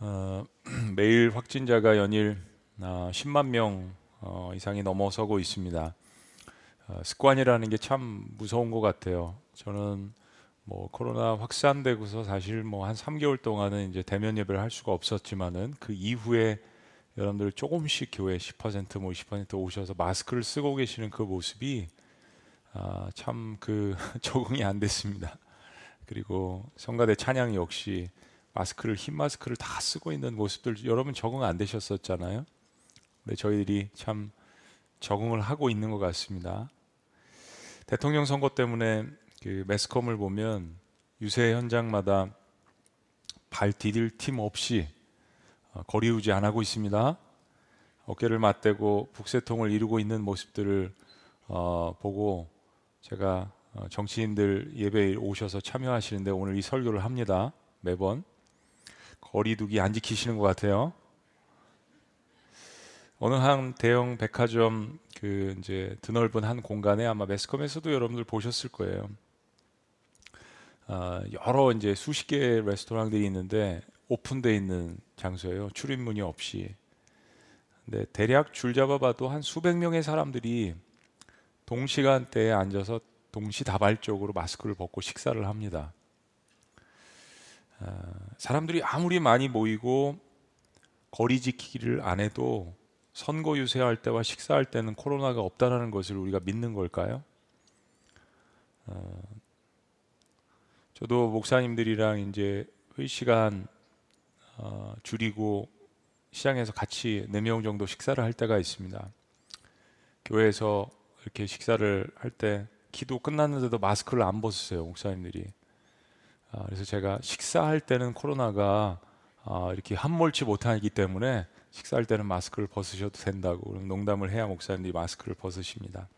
어, 매일 확진자가 연일 어, 10만 명 어, 이상이 넘어서고 있습니다. 어, 습관이라는 게 참 무서운 것 같아요. 저는 뭐 코로나 확산되고서 사실 뭐 한 3개월 동안은 이제 대면 예배를 할 수가 없었지만은 그 이후에 여러분들 조금씩 교회 10%뭐 20% 오셔서 마스크를 쓰고 계시는 그 모습이 아, 참 그 적응이 안 됐습니다. 그리고 성가대 찬양 역시 마스크를 흰 마스크를 다 쓰고 있는 모습들 여러분 적응 안 되셨었잖아요. 근데 저희들이 참 적응을 하고 있는 것 같습니다. 대통령 선거 때문에 그 매스컴을 보면 유세 현장마다 발 디딜 틈 없이 어, 거리 유지 안 하고 있습니다. 어깨를 맞대고 북새통을 이루고 있는 모습들을 어, 보고 제가 어, 정치인들 예배에 오셔서 참여하시는데 오늘 이 설교를 합니다. 매번 거리두기 안 지키시는 것 같아요. 어느 한 대형 백화점 그 이제 드넓은 한 공간에 아마 매스컴에서도 여러분들 보셨을 거예요. 아, 여러 이제 수십 개의 레스토랑들이 있는데 오픈돼 있는 장소예요. 출입문이 없이. 근데 대략 줄 잡아봐도 한 수백 명의 사람들이 동시간대에 앉아서 동시다발적으로 마스크를 벗고 식사를 합니다. 아, 사람들이 아무리 많이 모이고 거리 지키기를 안 해도 선거 유세할 때와 식사할 때는 코로나가 없다라는 것을 우리가 믿는 걸까요? 어, 저도 목사님들이랑 이제 회의 시간 어, 줄이고 시장에서 같이 네 명 정도 식사를 할 때가 있습니다. 교회에서 이렇게 식사를 할 때 기도 끝났는데도 마스크를 안 벗으세요 목사님들이. 아, 그래서 제가 식사할 때는 코로나가 아, 이렇게 함몰치 못하기 때문에 식사할 때는 마스크를 벗으셔도 된다고 농담을 해야 목사님들이 마스크를 벗으십니다.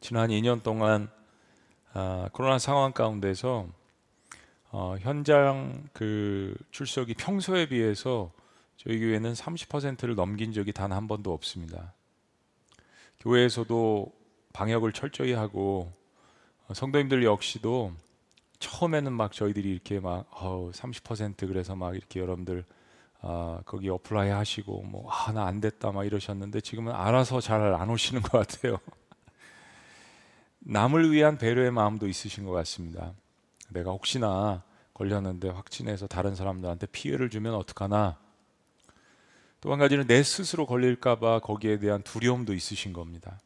지난 2년 동안 아, 코로나 상황 가운데서 어, 현장 그 출석이 평소에 비해서 저희 교회는 30%를 넘긴 적이 단 한 번도 없습니다. 교회에서도 방역을 철저히 하고 어, 성도님들 역시도 처음에는 막 저희들이 이렇게 막 어, 30% 그래서 막 이렇게 여러분들 아, 거기 apply 하시고 뭐 아 나 안 됐다 막 이러셨는데 지금은 알아서 잘 안 오시는 것 같아요. 남을 위한 배려의 마음도 있으신 것 같습니다. 내가 혹시나 걸렸는데 확진해서 다른 사람들한테 피해를 주면 어떡하나? 또 한 가지는 내 스스로 걸릴까봐 거기에 대한 두려움도 있으신 겁니다.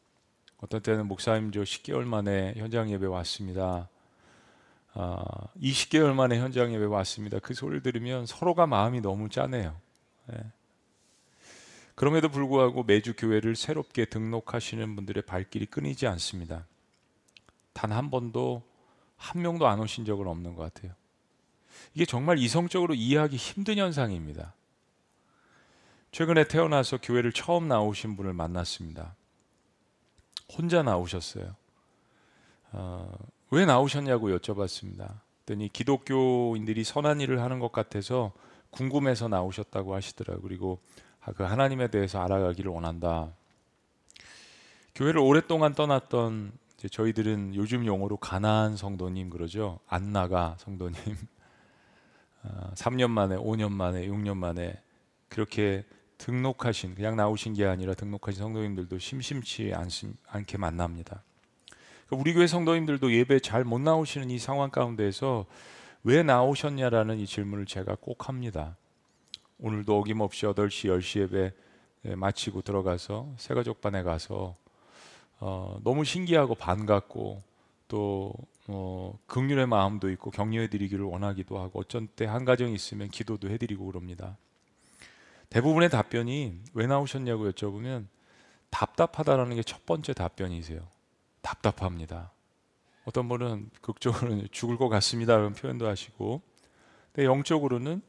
어떤 때는 목사님 저 10개월 만에 현장 예배 왔습니다. 아, 20개월 만에 현장 예배 왔습니다. 그 소리를 들으면 서로가 마음이 너무 짠해요. 네. 그럼에도 불구하고 매주 교회를 새롭게 등록하시는 분들의 발길이 끊이지 않습니다. 단 한 번도 한 명도 안 오신 적은 없는 것 같아요. 이게 정말 이성적으로 이해하기 힘든 현상입니다. 최근에 태어나서 교회를 처음 나오신 분을 만났습니다. 혼자 나오셨어요. 어, 왜 나오셨냐고 여쭤봤습니다. 그랬더니 기독교인들이 선한 일을 하는 것 같아서 궁금해서 나오셨다고 하시더라고요. 그리고 그 하나님에 대해서 알아가기를 원한다. 교회를 오랫동안 떠났던 저희들은 요즘 용어로 가나안 성도님 그러죠. 안 나가 성도님. 3년 아, 만에, 5년 만에, 6년 만에 그렇게 등록하신 그냥 나오신 게 아니라 등록하신 성도님들도 심심치 않게 만납니다. 그러니까 우리 교회 성도님들도 예배 잘 못 나오시는 이 상황 가운데서 왜 나오셨냐라는 이 질문을 제가 꼭 합니다. 오늘도 어김없이 8시, 10시 예배 예, 마치고 들어가서 새가족반에 가서 어, 너무 신기하고 반갑고 또 어, 극률의 마음도 있고 격려해드리기를 원하기도 하고 어쩐 때 한 가정이 있으면 기도도 해드리고 그럽니다. 대부분의 답변이 왜 나오셨냐고 여쭤보면 답답하다라는 게 첫 번째 답변이세요. 답답합니다. 어떤 분은 극적으로는 죽을 것 같습니다 라는 표현도 하시고, 근데 영적으로는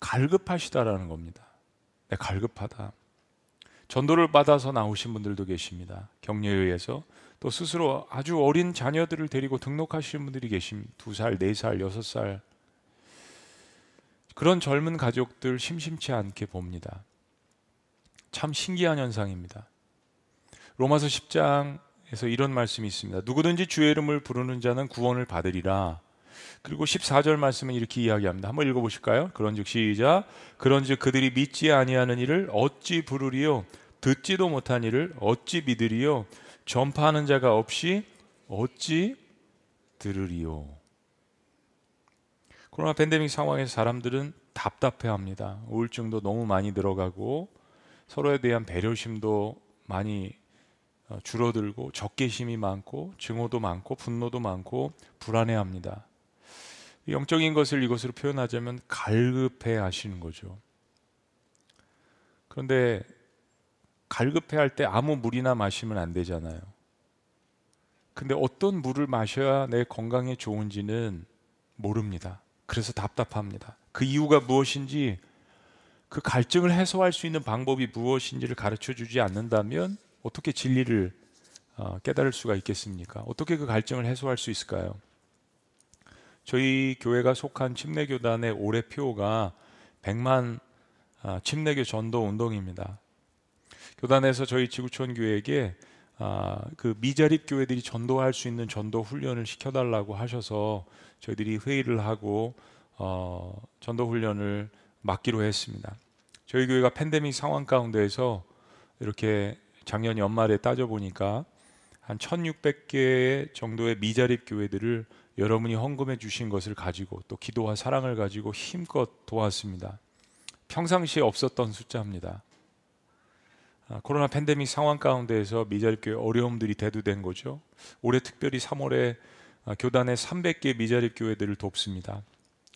갈급하시다라는 겁니다. 네, 갈급하다. 전도를 받아서 나오신 분들도 계십니다. 격려에 의해서 또 스스로 아주 어린 자녀들을 데리고 등록하시는 분들이 계십니다. 두 살, 네 살, 여섯 살. 그런 젊은 가족들 심심치 않게 봅니다. 참 신기한 현상입니다. 로마서 10장 에서 이런 말씀이 있습니다. 누구든지 주의 이름을 부르는 자는 구원을 받으리라. 그리고 14절 말씀은 이렇게 이야기합니다. 한번 읽어 보실까요? 그런즉 시작. 그런즉 그들이 믿지 아니하는 일을 어찌 부르리요 듣지도 못한 일을 어찌 믿으리요 전파하는 자가 없이 어찌 들으리요 코로나 팬데믹 상황에서 사람들은 답답해합니다. 우울증도 너무 많이 늘어가고 서로에 대한 배려심도 많이 어, 줄어들고 적개심이 많고 증오도 많고 분노도 많고 불안해합니다. 영적인 것을 이것으로 표현하자면 갈급해 하시는 거죠. 그런데 갈급해 할 때 아무 물이나 마시면 안 되잖아요. 근데 어떤 물을 마셔야 내 건강에 좋은지는 모릅니다. 그래서 답답합니다. 그 이유가 무엇인지 그 갈증을 해소할 수 있는 방법이 무엇인지를 가르쳐 주지 않는다면 어떻게 진리를 어, 깨달을 수가 있겠습니까? 어떻게 그 갈증을 해소할 수 있을까요? 저희 교회가 속한 침례교단의 올해 표가 100만 아, 침례교 전도 운동입니다. 교단에서 저희 지구촌 교회에게 아, 그 미자립 교회들이 전도할 수 있는 전도 훈련을 시켜달라고 하셔서 저희들이 회의를 하고 어, 전도 훈련을 맡기로 했습니다. 저희 교회가 팬데믹 상황 가운데에서 이렇게 작년 연말에 따져 보니까 한 1,600개 정도의 미자립 교회들을 여러분이 헌금해 주신 것을 가지고 또 기도와 사랑을 가지고 힘껏 도왔습니다. 평상시에 없었던 숫자입니다. 아, 코로나 팬데믹 상황 가운데에서 미자립 교회 어려움들이 대두된 거죠. 올해 특별히 3월에 아, 교단의 300개 미자립 교회들을 돕습니다.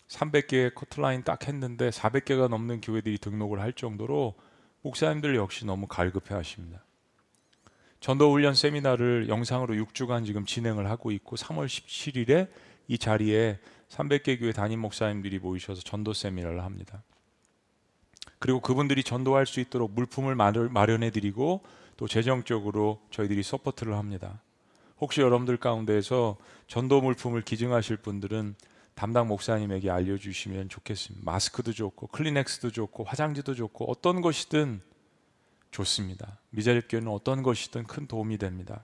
300개의 커트라인 딱 했는데 400개가 넘는 교회들이 등록을 할 정도로 목사님들 역시 너무 갈급해 하십니다. 전도 훈련 세미나를 영상으로 6주간 지금 진행을 하고 있고 3월 17일에 이 자리에 300개 교회 담임 목사님들이 모이셔서 전도 세미나를 합니다. 그리고 그분들이 전도할 수 있도록 물품을 마련해 드리고 또 재정적으로 저희들이 support를 합니다. 혹시 여러분들 가운데에서 전도 물품을 기증하실 분들은 담당 목사님에게 알려주시면 좋겠습니다. 마스크도 좋고 클리넥스도 좋고 화장지도 좋고 어떤 것이든 좋습니다. 미자립 교회는 어떤 것이든 큰 도움이 됩니다.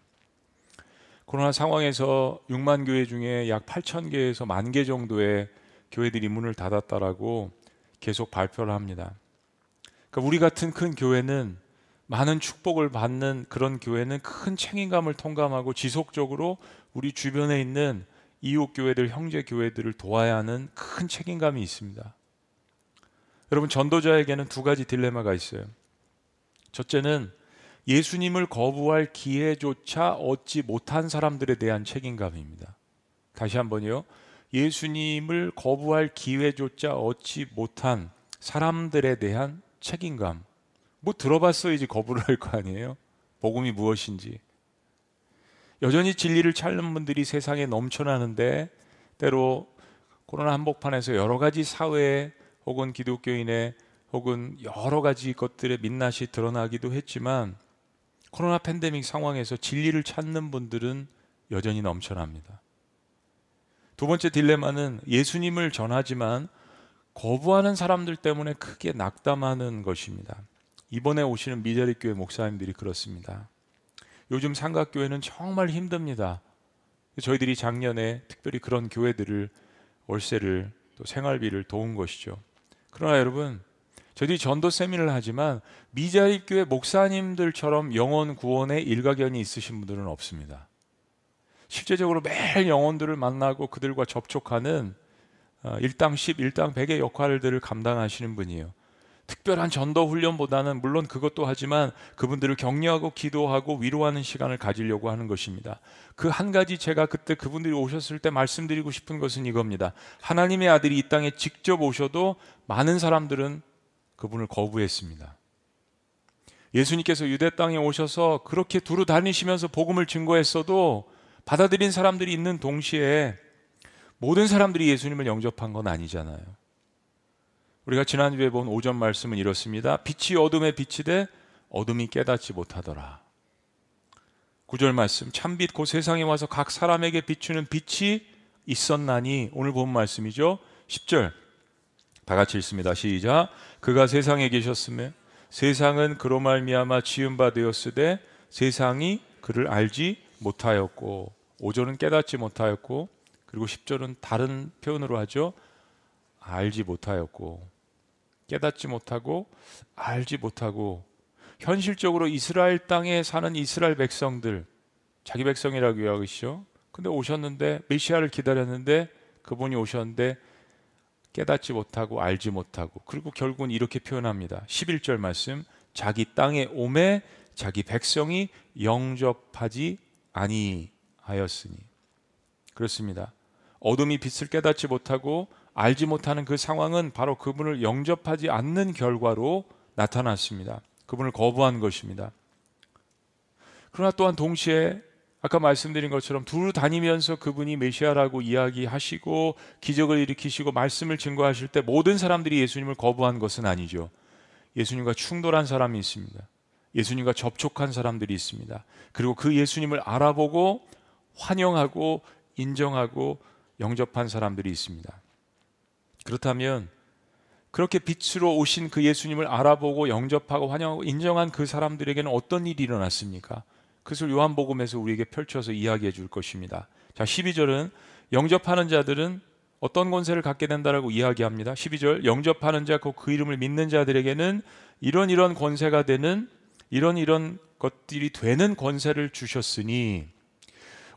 코로나 상황에서 6만 교회 중에 약 8천 개에서 만 개 정도의 교회들이 문을 닫았다라고 계속 발표를 합니다. 그러니까 우리 같은 큰 교회는 많은 축복을 받는 그런 교회는 큰 책임감을 통감하고 지속적으로 우리 주변에 있는 이웃 교회들, 형제 교회들을 도와야 하는 큰 책임감이 있습니다. 여러분 전도자에게는 두 가지 딜레마가 있어요. 첫째는 예수님을 거부할 기회조차 얻지 못한 사람들에 대한 책임감입니다. 다시 한번요. 예수님을 거부할 기회조차 얻지 못한 사람들에 대한 책임감. 뭐 들어봤어야지 거부를 할 거 아니에요? 복음이 무엇인지. 여전히 진리를 찾는 분들이 세상에 넘쳐나는데 때로 코로나 한복판에서 여러 가지 사회 혹은 기독교인의 혹은 여러 가지 것들의 민낯이 드러나기도 했지만 코로나 팬데믹 상황에서 진리를 찾는 분들은 여전히 넘쳐납니다. 두 번째 딜레마는 예수님을 전하지만 거부하는 사람들 때문에 크게 낙담하는 것입니다. 이번에 오시는 미자리 교회 목사님들이 그렇습니다. 요즘 삼각교회는 정말 힘듭니다. 저희들이 작년에 특별히 그런 교회들을 월세를 또 생활비를 도운 것이죠. 그러나 여러분 저희들이 전도 세미를 하지만 미자립 교회 목사님들처럼 영혼 구원에 일가견이 있으신 분들은 없습니다. 실제적으로 매일 영혼들을 만나고 그들과 접촉하는 어, 일당 10, 일당 100의 역할들을 감당하시는 분이에요. 특별한 전도 훈련보다는 물론 그것도 하지만 그분들을 격려하고 기도하고 위로하는 시간을 가지려고 하는 것입니다. 그 한 가지 제가 그때 그분들이 오셨을 때 말씀드리고 싶은 것은 이겁니다. 하나님의 아들이 이 땅에 직접 오셔도 많은 사람들은 그분을 거부했습니다. 예수님께서 유대 땅에 오셔서 그렇게 두루 다니시면서 복음을 증거했어도 받아들인 사람들이 있는 동시에 모든 사람들이 예수님을 영접한 건 아니잖아요. 우리가 지난주에 본 오전 말씀은 이렇습니다. 빛이 어둠에 비치되 어둠이 깨닫지 못하더라. 구절 말씀 참빛 곧 세상에 와서 각 사람에게 비추는 빛이 있었나니 오늘 본 말씀이죠. 10절 다 같이 읽습니다. 시작. 그가 세상에 계셨으며 세상은 그로 말미암아 지은 바 되었으되 세상이 그를 알지 못하였고 오절은 깨닫지 못하였고 그리고 10절은 다른 표현으로 하죠. 알지 못하였고 깨닫지 못하고 알지 못하고 현실적으로 이스라엘 땅에 사는 이스라엘 백성들 자기 백성이라고 이야기하시죠. 근데 오셨는데 메시아를 기다렸는데 그분이 오셨는데 깨닫지 못하고 알지 못하고 그리고 결국은 이렇게 표현합니다. 11절 말씀 자기 땅에 오매 자기 백성이 영접하지 아니하였으니 그렇습니다. 어둠이 빛을 깨닫지 못하고 알지 못하는 그 상황은 바로 그분을 영접하지 않는 결과로 나타났습니다. 그분을 거부한 것입니다. 그러나 또한 동시에 아까 말씀드린 것처럼 두루 다니면서 그분이 메시아라고 이야기하시고 기적을 일으키시고 말씀을 증거하실 때 모든 사람들이 예수님을 거부한 것은 아니죠. 예수님과 충돌한 사람이 있습니다. 예수님과 접촉한 사람들이 있습니다. 그리고 그 예수님을 알아보고 환영하고 인정하고 영접한 사람들이 있습니다. 그렇다면 그렇게 빛으로 오신 그 예수님을 알아보고 영접하고 환영하고 인정한 그 사람들에게는 어떤 일이 일어났습니까? 그것을 요한복음에서 우리에게 펼쳐서 이야기해 줄 것입니다. 자, 12절은 영접하는 자들은 어떤 권세를 갖게 된다라고 이야기합니다. 12절 영접하는 자, 그 이름을 믿는 자들에게는 이런 이런 권세가 되는 이런 이런 것들이 되는 권세를 주셨으니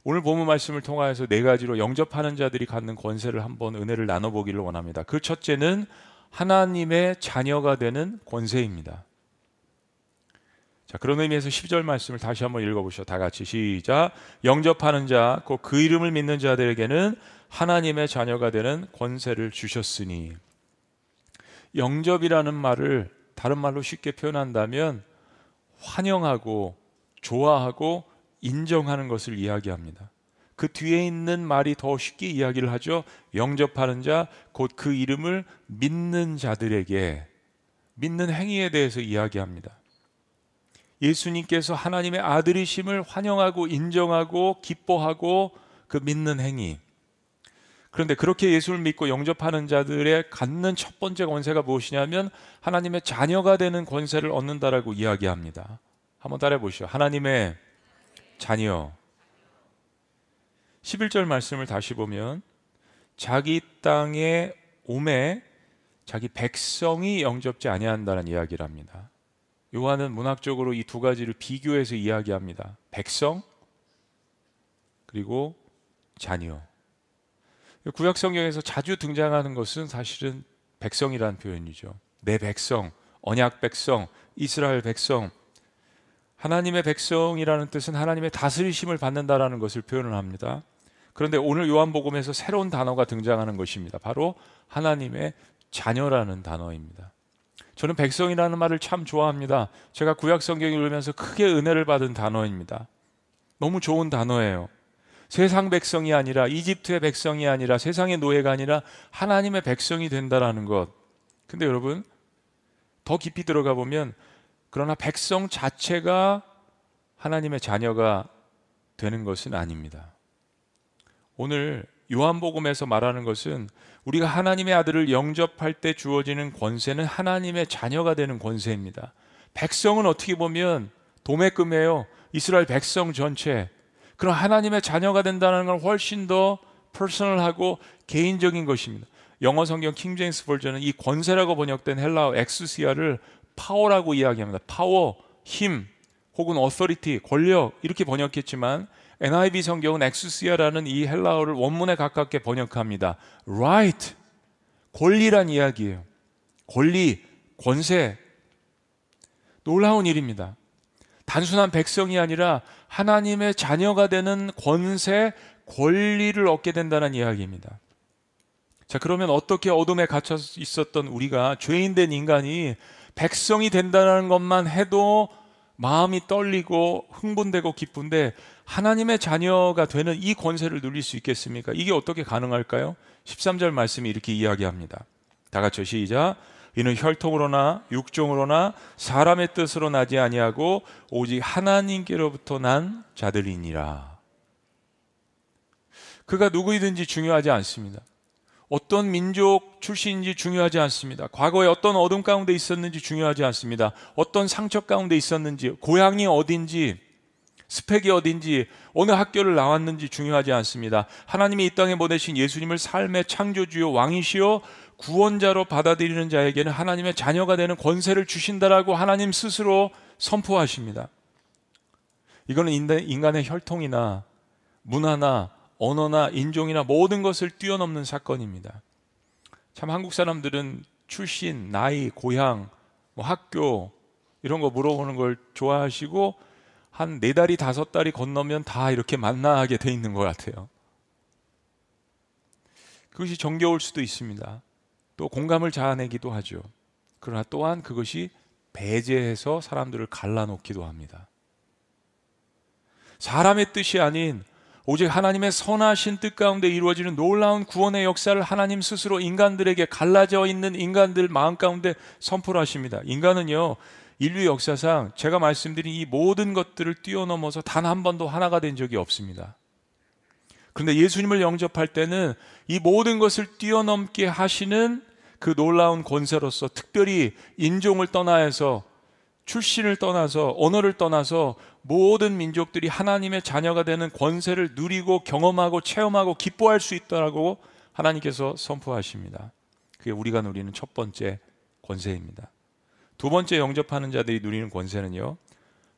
오늘 본문 말씀을 통하여서 네 가지로 영접하는 자들이 갖는 권세를 한번 은혜를 나눠 보기를 원합니다. 그 첫째는 하나님의 자녀가 되는 권세입니다. 자, 그런 의미에서 10절 말씀을 다시 한번 읽어보시죠. 다 같이 시작. 영접하는 자, 곧 그 이름을 믿는 자들에게는 하나님의 자녀가 되는 권세를 주셨으니 영접이라는 말을 다른 말로 쉽게 표현한다면 환영하고 좋아하고 인정하는 것을 이야기합니다. 그 뒤에 있는 말이 더 쉽게 이야기를 하죠. 영접하는 자, 곧 그 이름을 믿는 자들에게 믿는 행위에 대해서 이야기합니다. 예수님께서 하나님의 아들이심을 환영하고 인정하고 기뻐하고 그 믿는 행위. 그런데 그렇게 예수를 믿고 영접하는 자들의 갖는 첫 번째 권세가 무엇이냐면 하나님의 자녀가 되는 권세를 얻는다라고 이야기합니다. 한번 따라해 보시죠. 하나님의 자녀. 11절 말씀을 다시 보면 자기 땅에 오매 자기 백성이 영접지 아니한다는 이야기를 합니다. 요한은 문학적으로 이 두 가지를 비교해서 이야기합니다. 백성 그리고 자녀. 구약 성경에서 자주 등장하는 것은 사실은 백성이라는 표현이죠. 내 백성, 언약 백성, 이스라엘 백성. 하나님의 백성이라는 뜻은 하나님의 다스리심을 받는다라는 것을 표현을 합니다. 그런데 오늘 요한복음에서 새로운 단어가 등장하는 것입니다. 바로 하나님의 자녀라는 단어입니다. 저는 백성이라는 말을 참 좋아합니다. 제가 구약 성경 읽으면서 크게 은혜를 받은 단어입니다. 너무 좋은 단어예요. 세상 백성이 아니라 이집트의 백성이 아니라 세상의 노예가 아니라 하나님의 백성이 된다라는 것. 근데 여러분 더 깊이 들어가 보면 그러나 백성 자체가 하나님의 자녀가 되는 것은 아닙니다. 오늘 요한복음에서 말하는 것은 우리가 하나님의 아들을 영접할 때 주어지는 권세는 하나님의 자녀가 되는 권세입니다. 백성은 어떻게 보면 도매금이에요. 이스라엘 백성 전체. 그럼 하나님의 자녀가 된다는 건 훨씬 더 퍼스널하고 개인적인 것입니다. 영어 성경 킹제임스 버전은 이 권세라고 번역된 헬라어 엑스시아를 파워라고 이야기합니다. 파워, 힘, 혹은 authority, 권력 이렇게 번역했지만 NIV 성경은 ἐξουσία라는 이 헬라어를 원문에 가깝게 번역합니다. right 권리란 이야기예요. 권리, 권세. 놀라운 일입니다. 단순한 백성이 아니라 하나님의 자녀가 되는 권세, 권리를 얻게 된다는 이야기입니다. 자, 그러면 어떻게 어둠에 갇혀 있었던 우리가 죄인된 인간이 백성이 된다는 것만 해도 마음이 떨리고 흥분되고 기쁜데 하나님의 자녀가 되는 이 권세를 누릴 수 있겠습니까? 이게 어떻게 가능할까요? 13절 말씀이 이렇게 이야기합니다. 다 같이 시작. 이는 혈통으로나 육종으로나 사람의 뜻으로 나지 아니하고 오직 하나님께로부터 난 자들이니라. 그가 누구이든지 중요하지 않습니다. 어떤 민족 출신인지 중요하지 않습니다. 과거에 어떤 어둠 가운데 있었는지 중요하지 않습니다. 어떤 상처 가운데 있었는지, 고향이 어딘지, 스펙이 어딘지 어느 학교를 나왔는지 중요하지 않습니다. 하나님이 이 땅에 보내신 예수님을 삶의 창조주요 왕이시요 구원자로 받아들이는 자에게는 하나님의 자녀가 되는 권세를 주신다라고 하나님 스스로 선포하십니다. 이거는 인간의 혈통이나 문화나 언어나 인종이나 모든 것을 뛰어넘는 사건입니다. 참 한국 사람들은 출신, 나이, 고향, 뭐 학교 이런 거 물어보는 걸 좋아하시고 한 네 달이 다섯 달이 건너면 다 이렇게 만나게 돼 있는 것 같아요. 그것이 정겨울 수도 있습니다. 또 공감을 자아내기도 하죠. 그러나 또한 그것이 배제해서 사람들을 갈라놓기도 합니다. 사람의 뜻이 아닌 오직 하나님의 선하신 뜻 가운데 이루어지는 놀라운 구원의 역사를 하나님 스스로 인간들에게 갈라져 있는 인간들 마음 가운데 선포를 하십니다. 인간은요, 인류 역사상 제가 말씀드린 이 모든 것들을 뛰어넘어서 단 한 번도 하나가 된 적이 없습니다. 그런데 예수님을 영접할 때는 이 모든 것을 뛰어넘게 하시는 그 놀라운 권세로서 특별히 인종을 떠나서 출신을 떠나서 언어를 떠나서 모든 민족들이 하나님의 자녀가 되는 권세를 누리고 경험하고 체험하고 기뻐할 수 있다라고 하나님께서 선포하십니다. 그게 우리가 누리는 첫 번째 권세입니다. 두 번째 영접하는 자들이 누리는 권세는요.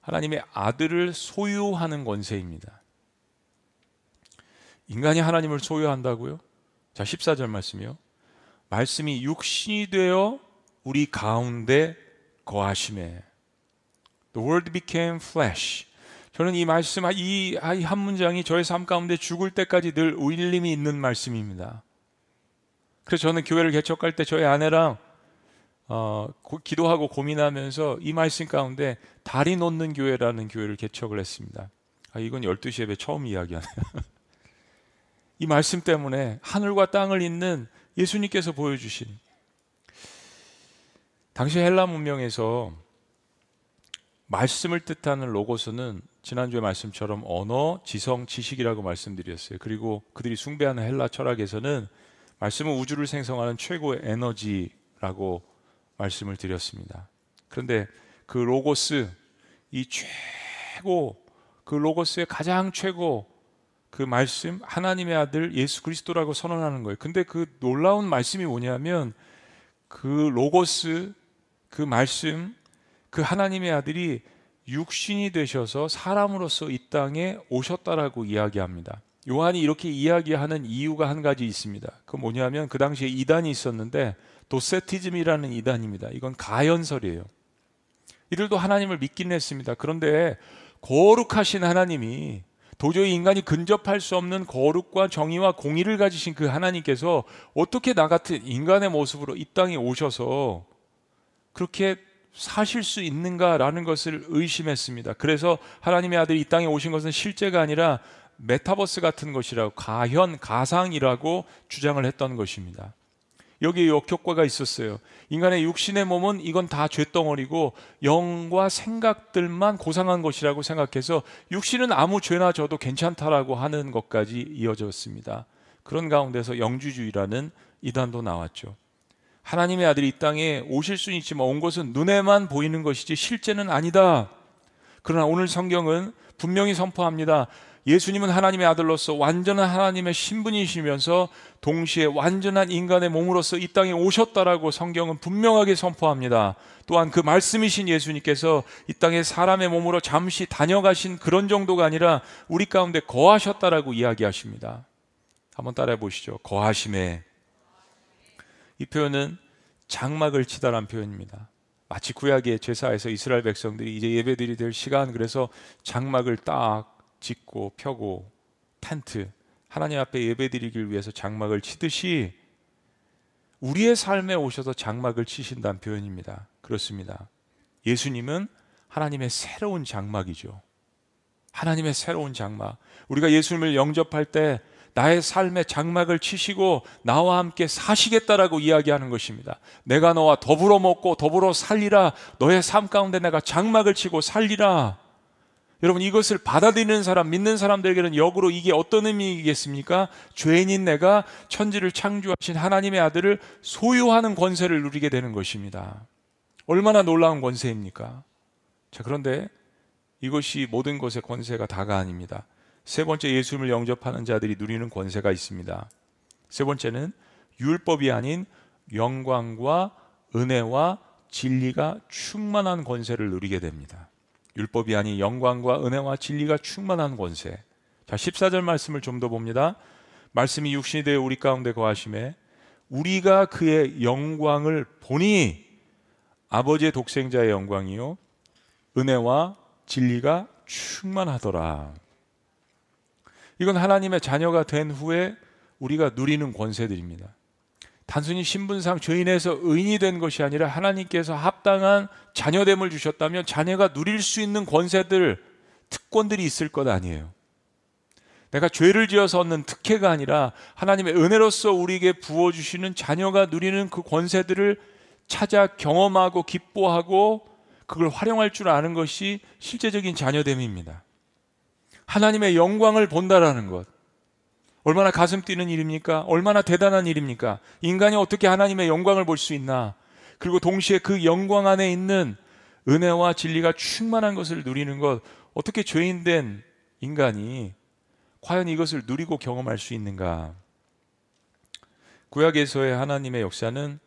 하나님의 아들을 소유하는 권세입니다. 인간이 하나님을 소유한다고요? 자, 14절 말씀이요. 말씀이 육신이 되어 우리 가운데 거하심에 The word became flesh. 저는 이 말씀, 이 한 문장이 저의 삶 가운데 죽을 때까지 늘 울림이 있는 말씀입니다. 그래서 저는 교회를 개척할 때 저희 아내랑 어, 고, 기도하고 고민하면서 이 말씀 가운데 다리 놓는 교회라는 교회를 개척을 했습니다. 아, 이건 12시 예배 처음 이야기하네요. 이 말씀 때문에 하늘과 땅을 잇는 예수님께서 보여주신 당시 헬라 문명에서 말씀을 뜻하는 로고스는 지난주의 말씀처럼 언어, 지성, 지식이라고 말씀드렸어요. 그리고 그들이 숭배하는 헬라 철학에서는 말씀은 우주를 생성하는 최고의 에너지라고 말씀을 드렸습니다. 그런데 그 로고스, 이 최고, 그 로고스의 가장 최고 그 말씀, 하나님의 아들 예수 그리스도라고 선언하는 거예요. 근데 그 놀라운 말씀이 뭐냐면 그 로고스, 그 말씀, 그 하나님의 아들이 육신이 되셔서 사람으로서 이 땅에 오셨다라고 이야기합니다. 요한이 이렇게 이야기하는 이유가 한 가지 있습니다. 그 뭐냐면 그 당시에 이단이 있었는데 도세티즘이라는 이단입니다. 이건 가연설이에요. 이들도 하나님을 믿기는 했습니다. 그런데 거룩하신 하나님이 도저히 인간이 근접할 수 없는 거룩과 정의와 공의를 가지신 그 하나님께서 어떻게 나 같은 인간의 모습으로 이 땅에 오셔서 그렇게 사실 수 있는가라는 것을 의심했습니다. 그래서 하나님의 아들이 이 땅에 오신 것은 실제가 아니라 메타버스 같은 것이라고 가현, 가상이라고 주장을 했던 것입니다. 여기에 역효과가 있었어요. 인간의 육신의 몸은 이건 다 죄덩어리고 영과 생각들만 고상한 것이라고 생각해서 육신은 아무 죄나 져도 괜찮다라고 하는 것까지 이어졌습니다. 그런 가운데서 영주주의라는 이단도 나왔죠. 하나님의 아들이 이 땅에 오실 수는 있지만 온 것은 눈에만 보이는 것이지 실제는 아니다. 그러나 오늘 성경은 분명히 선포합니다. 예수님은 하나님의 아들로서 완전한 하나님의 신분이시면서 동시에 완전한 인간의 몸으로서 이 땅에 오셨다라고 성경은 분명하게 선포합니다. 또한 그 말씀이신 예수님께서 이 땅에 사람의 몸으로 잠시 다녀가신 그런 정도가 아니라 우리 가운데 거하셨다라고 이야기하십니다. 한번 따라해 보시죠. 거하심에 이 표현은 장막을 치다란 표현입니다. 마치 구약의 제사에서 이스라엘 백성들이 이제 예배드리 될 시간 그래서 장막을 딱 짓고 펴고 텐트 하나님 앞에 예배드리기 위해서 장막을 치듯이 우리의 삶에 오셔서 장막을 치신다는 표현입니다. 그렇습니다. 예수님은 하나님의 새로운 장막이죠. 하나님의 새로운 장막. 우리가 예수님을 영접할 때 나의 삶의 장막을 치시고 나와 함께 사시겠다라고 이야기하는 것입니다. 내가 너와 더불어 먹고 더불어 살리라. 너의 삶 가운데 내가 장막을 치고 살리라. 여러분 이것을 받아들이는 사람, 믿는 사람들에게는 역으로 이게 어떤 의미이겠습니까? 죄인인 내가 천지를 창조하신 하나님의 아들을 소유하는 권세를 누리게 되는 것입니다. 얼마나 놀라운 권세입니까? 자, 그런데 이것이 모든 것의 권세가 다가 아닙니다. 세 번째 예수님을 영접하는 자들이 누리는 권세가 있습니다. 세 번째는 율법이 아닌 영광과 은혜와 진리가 충만한 권세를 누리게 됩니다. 율법이 아닌 영광과 은혜와 진리가 충만한 권세. 자, 14절 말씀을 좀 더 봅니다. 말씀이 육신이 되어 우리 가운데 거하심에 우리가 그의 영광을 보니 아버지의 독생자의 영광이요 은혜와 진리가 충만하더라. 이건 하나님의 자녀가 된 후에 우리가 누리는 권세들입니다. 단순히 신분상 죄인에서 의인이 된 것이 아니라 하나님께서 합당한 자녀됨을 주셨다면 자녀가 누릴 수 있는 권세들, 특권들이 있을 것 아니에요. 내가 죄를 지어서 얻는 특혜가 아니라 하나님의 은혜로서 우리에게 부어주시는 자녀가 누리는 그 권세들을 찾아 경험하고 기뻐하고 그걸 활용할 줄 아는 것이 실제적인 자녀됨입니다. 하나님의 영광을 본다라는 것. 얼마나 가슴 뛰는 일입니까? 얼마나 대단한 일입니까? 인간이 어떻게 하나님의 영광을 볼 수 있나? 그리고 동시에 그 영광 안에 있는 은혜와 진리가 충만한 것을 누리는 것, 어떻게 죄인된 인간이 과연 이것을 누리고 경험할 수 있는가? 구약에서의 하나님의 역사는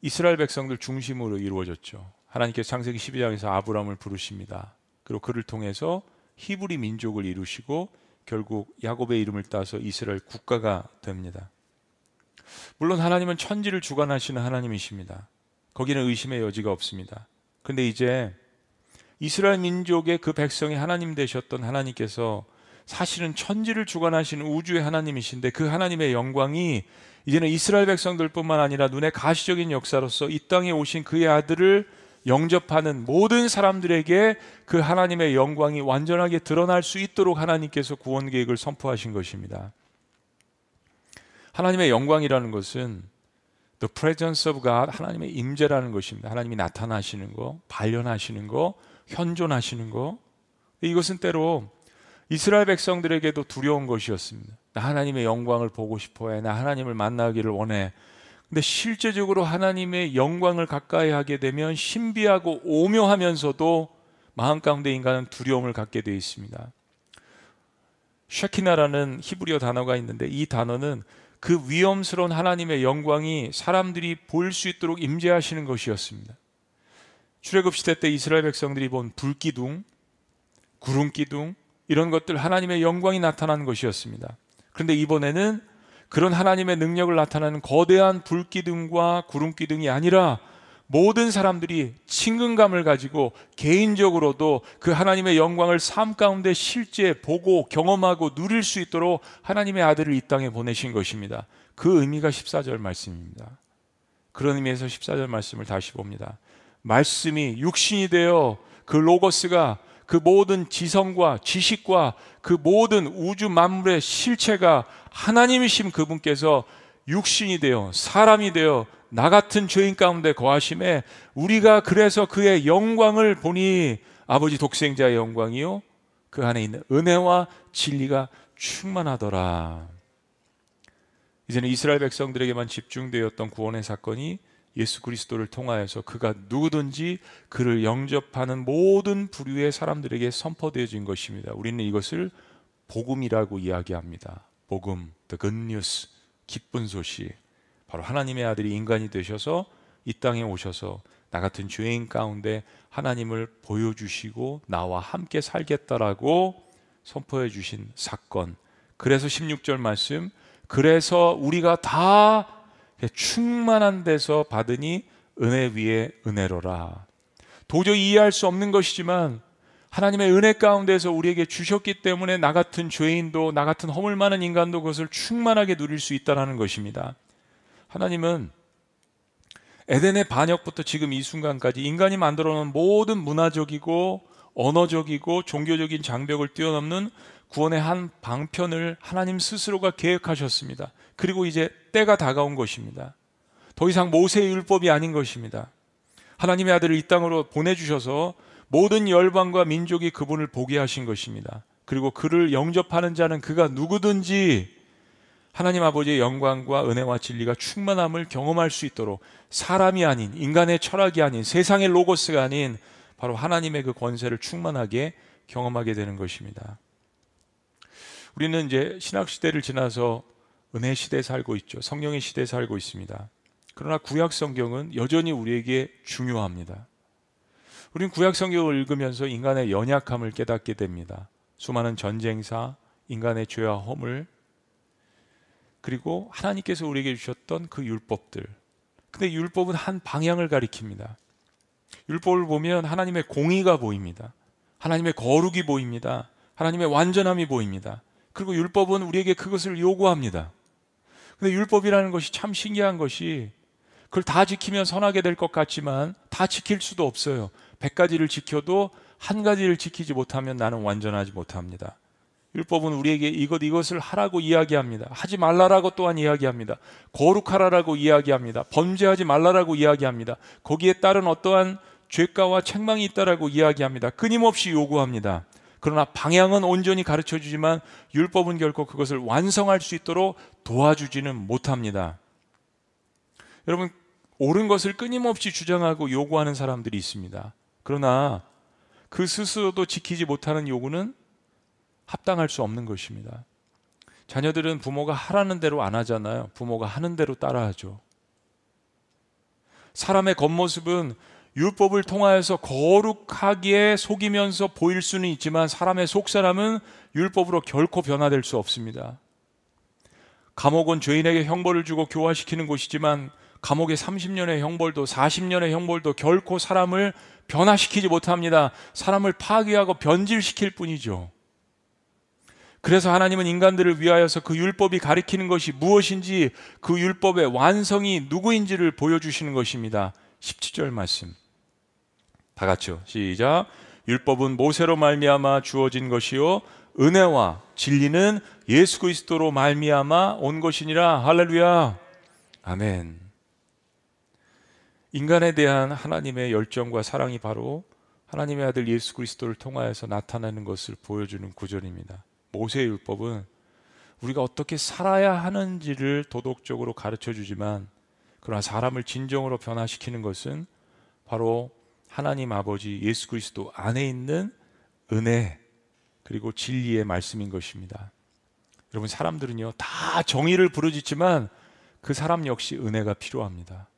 이스라엘 백성들 중심으로 이루어졌죠. 하나님께서 창세기 12장에서 아브라함을 부르십니다. 그리고 그를 통해서 히브리 민족을 이루시고 결국 야곱의 이름을 따서 이스라엘 국가가 됩니다. 물론 하나님은 천지를 주관하시는 하나님이십니다. 거기는 의심의 여지가 없습니다. 근데 이제 이스라엘 민족의 그 백성이 하나님 되셨던 하나님께서 사실은 천지를 주관하시는 우주의 하나님이신데 그 하나님의 영광이 이제는 이스라엘 백성들뿐만 아니라 눈에 가시적인 역사로서 이 땅에 오신 그의 아들을 영접하는 모든 사람들에게 그 하나님의 영광이 완전하게 드러날 수 있도록 하나님께서 구원 계획을 선포하신 것입니다. 하나님의 영광이라는 것은 the presence of God 하나님의 임재라는 것입니다. 하나님이 나타나시는 거, 발견하시는 거, 현존하시는 거. 이것은 때로 이스라엘 백성들에게도 두려운 것이었습니다. 나 하나님의 영광을 보고 싶어 해. 나 하나님을 만나기를 원해. 근데 실제적으로 하나님의 영광을 가까이 하게 되면 신비하고 오묘하면서도 마음 가운데 인간은 두려움을 갖게 되어 있습니다. 샤키나라는 히브리어 단어가 있는데 이 단어는 그 위험스러운 하나님의 영광이 사람들이 볼 수 있도록 임재하시는 것이었습니다. 출애굽 시대 때 이스라엘 백성들이 본 불기둥, 구름기둥 이런 것들 하나님의 영광이 나타나는 것이었습니다. 그런데 이번에는 그런 하나님의 능력을 나타내는 거대한 불기둥과 구름기둥이 아니라 모든 사람들이 친근감을 가지고 개인적으로도 그 하나님의 영광을 삶 가운데 실제 보고 경험하고 누릴 수 있도록 하나님의 아들을 이 땅에 보내신 것입니다. 그 의미가 14절 말씀입니다. 그런 의미에서 14절 말씀을 다시 봅니다. 말씀이 육신이 되어 그 로고스가 그 모든 지성과 지식과 그 모든 우주 만물의 실체가 하나님이심 그분께서 육신이 되어 사람이 되어 나 같은 죄인 가운데 거하심에 우리가 그래서 그의 영광을 보니 아버지 독생자의 영광이요 그 안에 있는 은혜와 진리가 충만하더라. 이제는 이스라엘 백성들에게만 집중되었던 구원의 사건이 예수 그리스도를 통하여서 그가 누구든지 그를 영접하는 모든 부류의 사람들에게 선포되어진 것입니다. 우리는 이것을 복음이라고 이야기합니다. 복음, the good news, 기쁜 소식. 바로 하나님의 아들이 인간이 되셔서 이 땅에 오셔서 나 같은 죄인 가운데 하나님을 보여주시고 나와 함께 살겠다라고 선포해 주신 사건. 그래서 16절 말씀, 그래서 우리가 다 충만한 데서 받으니 은혜 위에 은혜로라. 도저히 이해할 수 없는 것이지만 하나님의 은혜 가운데서 우리에게 주셨기 때문에 나 같은 죄인도 나 같은 허물 많은 인간도 그것을 충만하게 누릴 수 있다라는 것입니다. 하나님은 에덴의 반역부터 지금 이 순간까지 인간이 만들어 놓은 모든 문화적이고 언어적이고 종교적인 장벽을 뛰어넘는 구원의 한 방편을 하나님 스스로가 계획하셨습니다. 그리고 이제 때가 다가온 것입니다. 더 이상 모세의 율법이 아닌 것입니다. 하나님의 아들을 이 땅으로 보내주셔서 모든 열방과 민족이 그분을 보게 하신 것입니다. 그리고 그를 영접하는 자는 그가 누구든지 하나님 아버지의 영광과 은혜와 진리가 충만함을 경험할 수 있도록 사람이 아닌 인간의 철학이 아닌 세상의 로고스가 아닌 바로 하나님의 그 권세를 충만하게 경험하게 되는 것입니다. 우리는 이제 신학 시대를 지나서 은혜 시대에 살고 있죠. 성령의 시대에 살고 있습니다. 그러나 구약 성경은 여전히 우리에게 중요합니다. 우리는 구약 성경을 읽으면서 인간의 연약함을 깨닫게 됩니다. 수많은 전쟁사, 인간의 죄와 허물, 그리고 하나님께서 우리에게 주셨던 그 율법들. 근데 율법은 한 방향을 가리킵니다. 율법을 보면 하나님의 공의가 보입니다. 하나님의 거룩이 보입니다. 하나님의 완전함이 보입니다. 그리고 율법은 우리에게 그것을 요구합니다. 근데 율법이라는 것이 참 신기한 것이 그걸 다 지키면 선하게 될 것 같지만 다 지킬 수도 없어요. 100가지를 지켜도 한 가지를 지키지 못하면 나는 완전하지 못합니다. 율법은 우리에게 이것 이것을 하라고 이야기합니다. 하지 말라라고 또한 이야기합니다. 거룩하라라고 이야기합니다. 범죄하지 말라라고 이야기합니다. 거기에 따른 어떠한 죄가와 책망이 있다라고 이야기합니다. 끊임없이 요구합니다. 그러나 방향은 온전히 가르쳐 주지만 율법은 결코 그것을 완성할 수 있도록 도와주지는 못합니다. 여러분 옳은 것을 끊임없이 주장하고 요구하는 사람들이 있습니다. 그러나 그 스스로도 지키지 못하는 요구는 합당할 수 없는 것입니다. 자녀들은 부모가 하라는 대로 안 하잖아요. 부모가 하는 대로 따라하죠. 사람의 겉모습은 율법을 통하여서 거룩하게 속이면서 보일 수는 있지만 사람의 속사람은 율법으로 결코 변화될 수 없습니다. 감옥은 죄인에게 형벌을 주고 교화시키는 곳이지만 감옥의 30년의 형벌도 40년의 형벌도 결코 사람을 변화시키지 못합니다. 사람을 파괴하고 변질시킬 뿐이죠. 그래서 하나님은 인간들을 위하여서 그 율법이 가리키는 것이 무엇인지 그 율법의 완성이 누구인지를 보여주시는 것입니다. 17절 말씀. 다 같이요. 시작. 율법은 모세로 말미암아 주어진 것이요 은혜와 진리는 예수 그리스도로 말미암아 온 것이니라. 할렐루야. 아멘. 인간에 대한 하나님의 열정과 사랑이 바로 하나님의 아들 예수 그리스도를 통하여서 나타나는 것을 보여주는 구절입니다. 모세의 율법은 우리가 어떻게 살아야 하는지를 도덕적으로 가르쳐 주지만 그러나 사람을 진정으로 변화시키는 것은 바로 하나님 아버지 예수 그리스도 안에 있는 은혜 그리고 진리의 말씀인 것입니다. 여러분 사람들은요 다 정의를 부르짖지만 그 사람 역시 은혜가 필요합니다.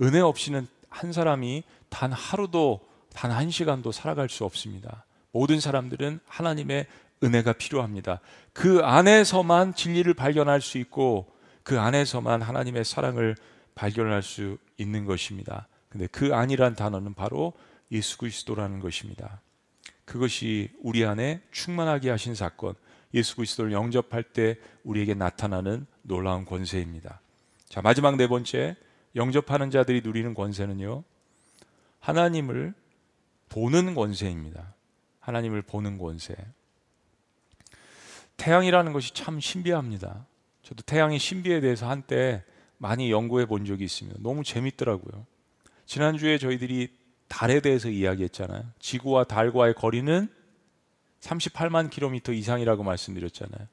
은혜 없이는 한 사람이 단 하루도 단 한 시간도 살아갈 수 없습니다. 모든 사람들은 하나님의 은혜가 필요합니다. 그 안에서만 진리를 발견할 수 있고 그 안에서만 하나님의 사랑을 발견할 수 있는 것입니다. 근데 그 안이란 단어는 바로 예수 그리스도라는 것입니다. 그것이 우리 안에 충만하게 하신 사건, 예수 그리스도를 영접할 때 우리에게 나타나는 놀라운 권세입니다. 자, 마지막 네 번째, 영접하는 자들이 누리는 권세는요. 하나님을 보는 권세입니다. 하나님을 보는 권세. 태양이라는 것이 참 신비합니다. 저도 태양의 신비에 대해서 한때 많이 연구해 본 적이 있습니다. 너무 재밌더라고요. 지난주에 저희들이 달에 대해서 이야기했잖아요. 지구와 달과의 거리는 38만 킬로미터 이상이라고 말씀드렸잖아요.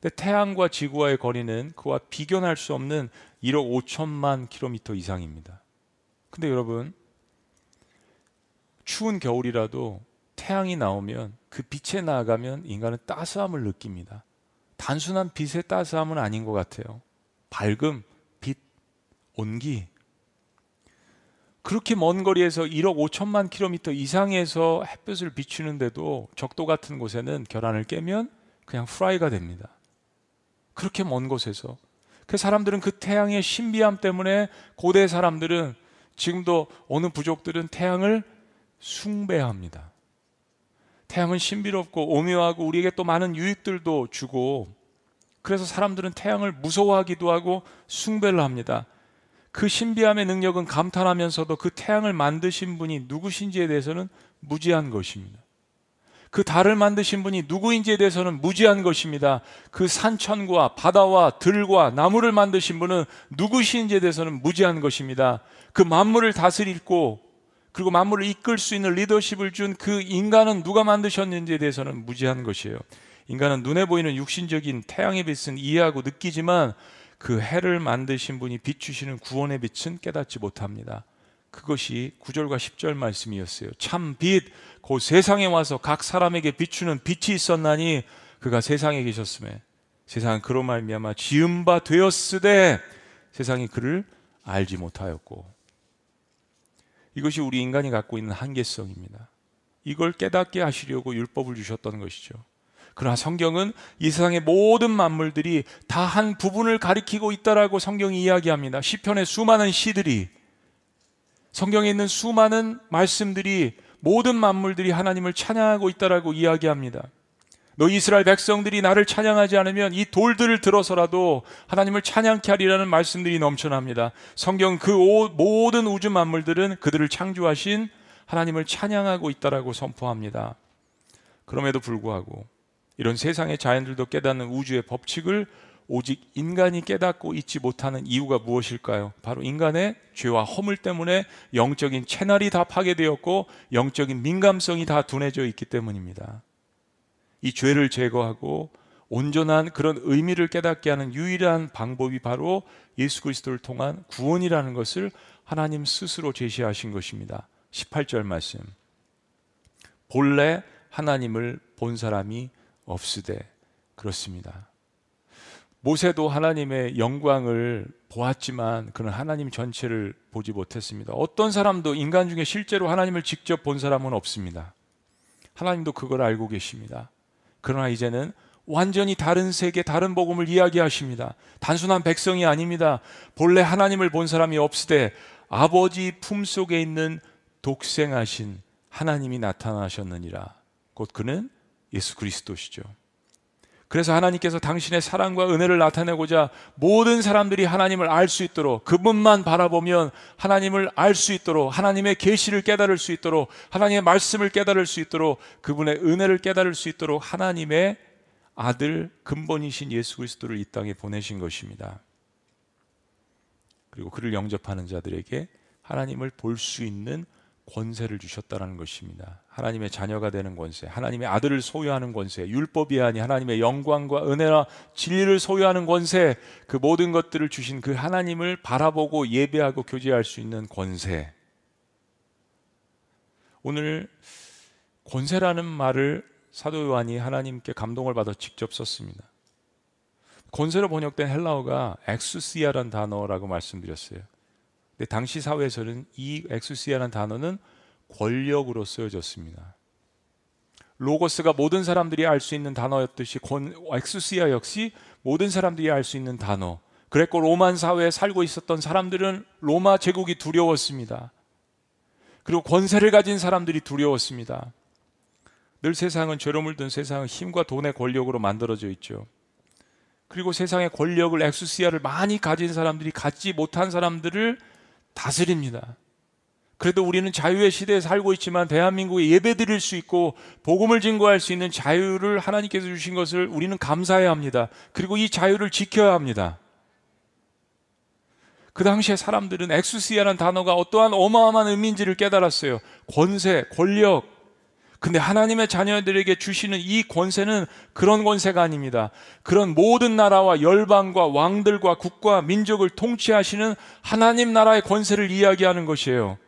근데 태양과 지구와의 거리는 그와 비견할 수 없는 1억 5천만 킬로미터 이상입니다. 근데 여러분 추운 겨울이라도 태양이 나오면 그 빛에 나아가면 인간은 따스함을 느낍니다. 단순한 빛의 따스함은 아닌 것 같아요. 밝음, 빛, 온기. 그렇게 먼 거리에서 1억 5천만 킬로미터 이상에서 햇볕을 비추는데도 적도 같은 곳에는 계란을 깨면 그냥 프라이가 됩니다. 그렇게 먼 곳에서. 그 사람들은 그 태양의 신비함 때문에 고대 사람들은 지금도 어느 부족들은 태양을 숭배합니다. 태양은 신비롭고 오묘하고 우리에게 또 많은 유익들도 주고 그래서 사람들은 태양을 무서워하기도 하고 숭배를 합니다. 그 신비함의 능력은 감탄하면서도 그 태양을 만드신 분이 누구신지에 대해서는 무지한 것입니다. 그 달을 만드신 분이 누구인지에 대해서는 무지한 것입니다. 그 산천과 바다와 들과 나무를 만드신 분은 누구신지에 대해서는 무지한 것입니다. 그 만물을 다스리고 그리고 만물을 이끌 수 있는 리더십을 준 그 인간은 누가 만드셨는지에 대해서는 무지한 것이에요. 인간은 눈에 보이는 육신적인 태양의 빛은 이해하고 느끼지만 그 해를 만드신 분이 비추시는 구원의 빛은 깨닫지 못합니다. 그것이 9절과 10절 말씀이었어요. 참 빛, 그 세상에 와서 각 사람에게 비추는 빛이 있었나니 그가 세상에 계셨음에 세상은 그로 말미암아 지은 바 되었으되 세상이 그를 알지 못하였고 이것이 우리 인간이 갖고 있는 한계성입니다. 이걸 깨닫게 하시려고 율법을 주셨던 것이죠. 그러나 성경은 이 세상의 모든 만물들이 다 한 부분을 가리키고 있다라고 성경이 이야기합니다. 시편의 수많은 시들이 성경에 있는 수많은 말씀들이 모든 만물들이 하나님을 찬양하고 있다라고 이야기합니다. 너 이스라엘 백성들이 나를 찬양하지 않으면 이 돌들을 들어서라도 하나님을 찬양케 하리라는 말씀들이 넘쳐납니다. 성경 그 모든 우주 만물들은 그들을 창조하신 하나님을 찬양하고 있다라고 선포합니다. 그럼에도 불구하고 이런 세상의 자연들도 깨닫는 우주의 법칙을 오직 인간이 깨닫고 있지 못하는 이유가 무엇일까요? 바로 인간의 죄와 허물 때문에 영적인 채널이 다 파괴되었고 영적인 민감성이 다 둔해져 있기 때문입니다. 이 죄를 제거하고 온전한 그런 의미를 깨닫게 하는 유일한 방법이 바로 예수 그리스도를 통한 구원이라는 것을 하나님 스스로 제시하신 것입니다. 18절 말씀. 본래 하나님을 본 사람이 없으되 그렇습니다. 모세도 하나님의 영광을 보았지만 그는 하나님 전체를 보지 못했습니다. 어떤 사람도 인간 중에 실제로 하나님을 직접 본 사람은 없습니다. 하나님도 그걸 알고 계십니다. 그러나 이제는 완전히 다른 세계, 다른 복음을 이야기하십니다. 단순한 백성이 아닙니다. 본래 하나님을 본 사람이 없으되 아버지 품 속에 있는 독생하신 하나님이 나타나셨느니라. 곧 그는 예수 그리스도시죠. 그래서 하나님께서 당신의 사랑과 은혜를 나타내고자 모든 사람들이 하나님을 알 수 있도록 그분만 바라보면 하나님을 알 수 있도록 하나님의 계시를 깨달을 수 있도록 하나님의 말씀을 깨달을 수 있도록 그분의 은혜를 깨달을 수 있도록 하나님의 아들 근본이신 예수 그리스도를 이 땅에 보내신 것입니다. 그리고 그를 영접하는 자들에게 하나님을 볼 수 있는 권세를 주셨다는 것입니다. 하나님의 자녀가 되는 권세, 하나님의 아들을 소유하는 권세, 율법이 아니 하나님의 영광과 은혜와 진리를 소유하는 권세, 그 모든 것들을 주신 그 하나님을 바라보고 예배하고 교제할 수 있는 권세. 오늘 권세라는 말을 사도 요한이 하나님께 감동을 받아 직접 썼습니다. 권세로 번역된 헬라어가 ἐξουσία라는 단어라고 말씀드렸어요. 근데 당시 사회에서는 이 ἐξουσία라는 단어는 권력으로 쓰여졌습니다. 로고스가 모든 사람들이 알 수 있는 단어였듯이 권, ἐξουσία 역시 모든 사람들이 알 수 있는 단어. 그랬고 Roman 사회에 살고 있었던 사람들은 로마 제국이 두려웠습니다. 그리고 권세를 가진 사람들이 두려웠습니다. 늘 세상은 죄로 물든 세상은 힘과 돈의 권력으로 만들어져 있죠. 그리고 세상의 권력을 엑수시아를 많이 가진 사람들이 갖지 못한 사람들을 다스립니다. 그래도 우리는 자유의 시대에 살고 있지만 대한민국에 예배 드릴 수 있고 복음을 증거할 수 있는 자유를 하나님께서 주신 것을 우리는 감사해야 합니다. 그리고 이 자유를 지켜야 합니다. 그 당시에 사람들은 엑수시아라는 단어가 어떠한 어마어마한 의미인지를 깨달았어요. 권세, 권력, 근데 하나님의 자녀들에게 주시는 이 권세는 그런 권세가 아닙니다. 그런 모든 나라와 열방과 왕들과 국가, 민족을 통치하시는 하나님 나라의 권세를 이야기하는 것이에요.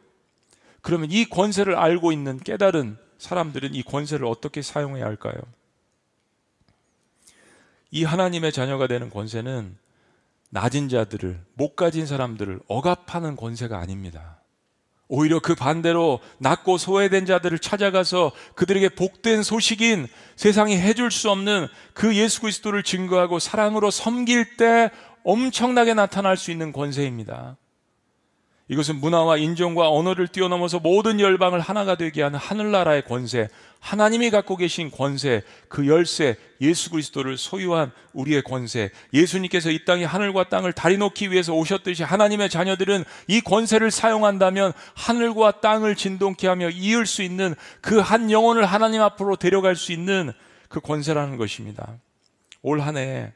그러면 이 권세를 알고 있는 깨달은 사람들은 이 권세를 어떻게 사용해야 할까요? 이 하나님의 자녀가 되는 권세는 낮은 자들을, 못 가진 사람들을 억압하는 권세가 아닙니다. 오히려 그 반대로 낮고 소외된 자들을 찾아가서 그들에게 복된 소식인 세상이 해줄 수 없는 그 예수 그리스도를 증거하고 사랑으로 섬길 때 엄청나게 나타날 수 있는 권세입니다. 이것은 문화와 인종과 언어를 뛰어넘어서 모든 열방을 하나가 되게 하는 하늘나라의 권세, 하나님이 갖고 계신 권세, 그 열쇠, 예수 그리스도를 소유한 우리의 권세, 예수님께서 이 땅에 하늘과 땅을 다리 놓기 위해서 오셨듯이 하나님의 자녀들은 이 권세를 사용한다면 하늘과 땅을 진동케 하며 이을 수 있는 그 한 영혼을 하나님 앞으로 데려갈 수 있는 그 권세라는 것입니다. 올 한 해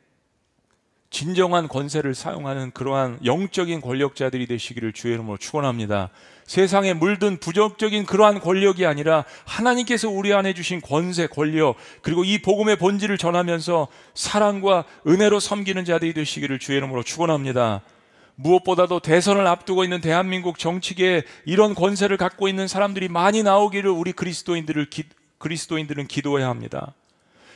진정한 권세를 사용하는 그러한 영적인 권력자들이 되시기를 주의 이름으로 축원합니다. 세상에 물든 부정적인 그러한 권력이 아니라 하나님께서 우리 안에 주신 권세, 권력, 그리고 이 복음의 본질을 전하면서 사랑과 은혜로 섬기는 자들이 되시기를 주의 이름으로 축원합니다. 무엇보다도 대선을 앞두고 있는 대한민국 정치계에 이런 권세를 갖고 있는 사람들이 많이 나오기를 우리 그리스도인들을 기, 그리스도인들은 기도해야 합니다.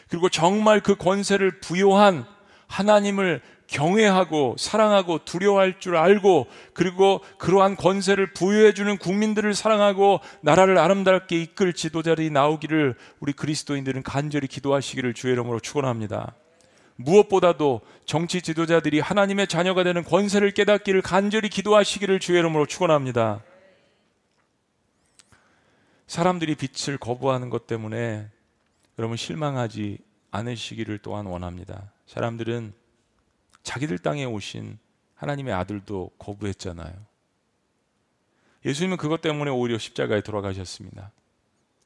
그리고 정말 그 권세를 부여한 하나님을 경외하고 사랑하고 두려워할 줄 알고 그리고 그러한 권세를 부여해 주는 국민들을 사랑하고 나라를 아름답게 이끌 지도자들이 나오기를 우리 그리스도인들은 간절히 기도하시기를 주의 이름으로 축원합니다. 무엇보다도 정치 지도자들이 하나님의 자녀가 되는 권세를 깨닫기를 간절히 기도하시기를 주의 이름으로 축원합니다. 사람들이 빛을 거부하는 것 때문에 여러분 실망하지 않으시기를 또한 원합니다. 사람들은 자기들 땅에 오신 하나님의 아들도 거부했잖아요. 예수님은 그것 때문에 오히려 십자가에 돌아가셨습니다.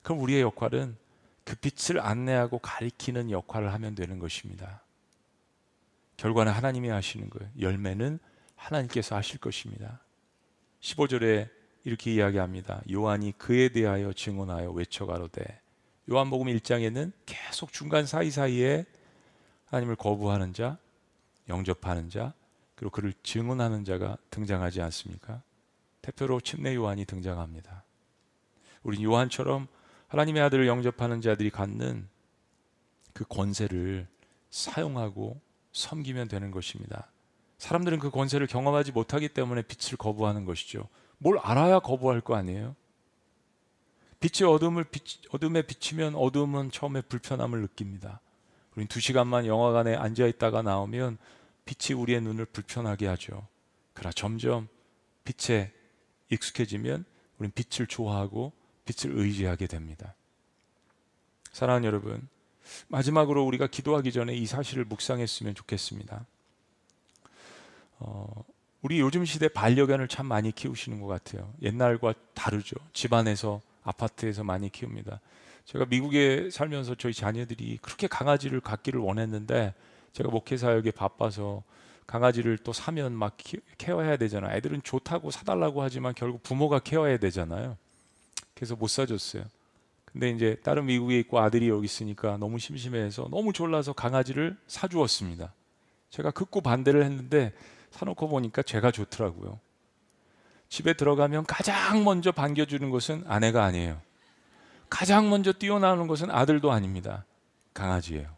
그럼 우리의 역할은 그 빛을 안내하고 가리키는 역할을 하면 되는 것입니다. 결과는 하나님이 하시는 거예요. 열매는 하나님께서 하실 것입니다. 15절에 이렇게 이야기합니다. 요한이 그에 대하여 증언하여 외쳐 가로되 요한복음 1장에는 계속 중간 사이사이에 하나님을 거부하는 자, 영접하는 자, 그리고 그를 증언하는 자가 등장하지 않습니까? 대표로 침례 요한이 등장합니다. 우리 요한처럼 하나님의 아들을 영접하는 자들이 갖는 그 권세를 사용하고 섬기면 되는 것입니다. 사람들은 그 권세를 경험하지 못하기 때문에 빛을 거부하는 것이죠. 뭘 알아야 거부할 거 아니에요? 빛이 어둠을 빛, 어둠에 비치면 어둠은 처음에 불편함을 느낍니다. 우린 두 시간만 영화관에 앉아 있다가 나오면 빛이 우리의 눈을 불편하게 하죠. 그러나 점점 빛에 익숙해지면 우린 빛을 좋아하고 빛을 의지하게 됩니다. 사랑하는 여러분, 마지막으로 우리가 기도하기 전에 이 사실을 묵상했으면 좋겠습니다. 어, 우리 요즘 시대 반려견을 참 많이 키우시는 것 같아요. 옛날과 다르죠. 집안에서 아파트에서 많이 키웁니다. 제가 미국에 살면서 저희 자녀들이 그렇게 강아지를 갖기를 원했는데 제가 목회 사역에 바빠서 강아지를 또 사면 막 키, 케어해야 되잖아 요. 애들은 좋다고 사달라고 하지만 결국 부모가 케어해야 되잖아요. 그래서 못 사줬어요. 근데 이제 다른 미국에 있고 아들이 여기 있으니까 너무 심심해서 너무 졸라서 강아지를 사주었습니다. 제가 극구 반대를 했는데 사놓고 보니까 제가 좋더라고요. 집에 들어가면 가장 먼저 반겨주는 것은 아내가 아니에요. 가장 먼저 뛰어나오는 것은 아들도 아닙니다. 강아지예요.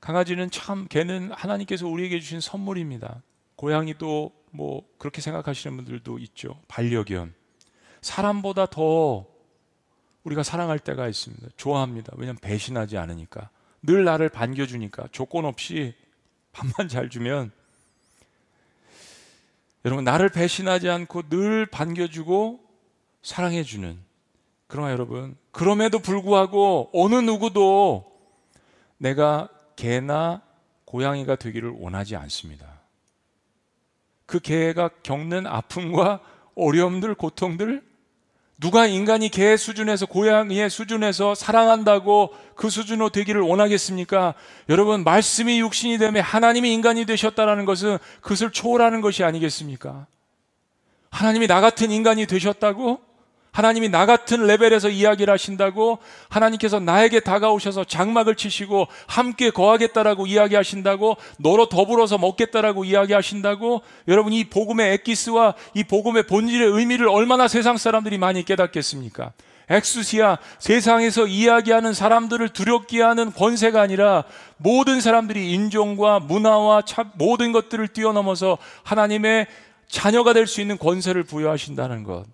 강아지는 참 걔는 하나님께서 우리에게 주신 선물입니다. 고양이 도 뭐 그렇게 생각하시는 분들도 있죠. 반려견. 사람보다 더 우리가 사랑할 때가 있습니다. 좋아합니다. 왜냐하면 배신하지 않으니까. 늘 나를 반겨주니까. 조건 없이 밥만 잘 주면 여러분 나를 배신하지 않고 늘 반겨주고 사랑해주는 그러나 여러분 그럼에도 불구하고 어느 누구도 내가 개나 고양이가 되기를 원하지 않습니다. 그 개가 겪는 아픔과 어려움들, 고통들 누가 인간이 개 수준에서 고양이의 수준에서 사랑한다고 그 수준으로 되기를 원하겠습니까? 여러분 말씀이 육신이 되며 하나님이 인간이 되셨다라는 것은 그것을 초월하는 것이 아니겠습니까? 하나님이 나 같은 인간이 되셨다고 하나님이 나 같은 레벨에서 이야기를 하신다고 하나님께서 나에게 다가오셔서 장막을 치시고 함께 거하겠다라고 이야기하신다고 너로 더불어서 먹겠다라고 이야기하신다고 여러분 이 복음의 엑기스와 이 복음의 본질의 의미를 얼마나 세상 사람들이 많이 깨닫겠습니까? 엑수시아 세상에서 이야기하는 사람들을 두렵게 하는 권세가 아니라 모든 사람들이 인종과 문화와 모든 것들을 뛰어넘어서 하나님의 자녀가 될 수 있는 권세를 부여하신다는 것.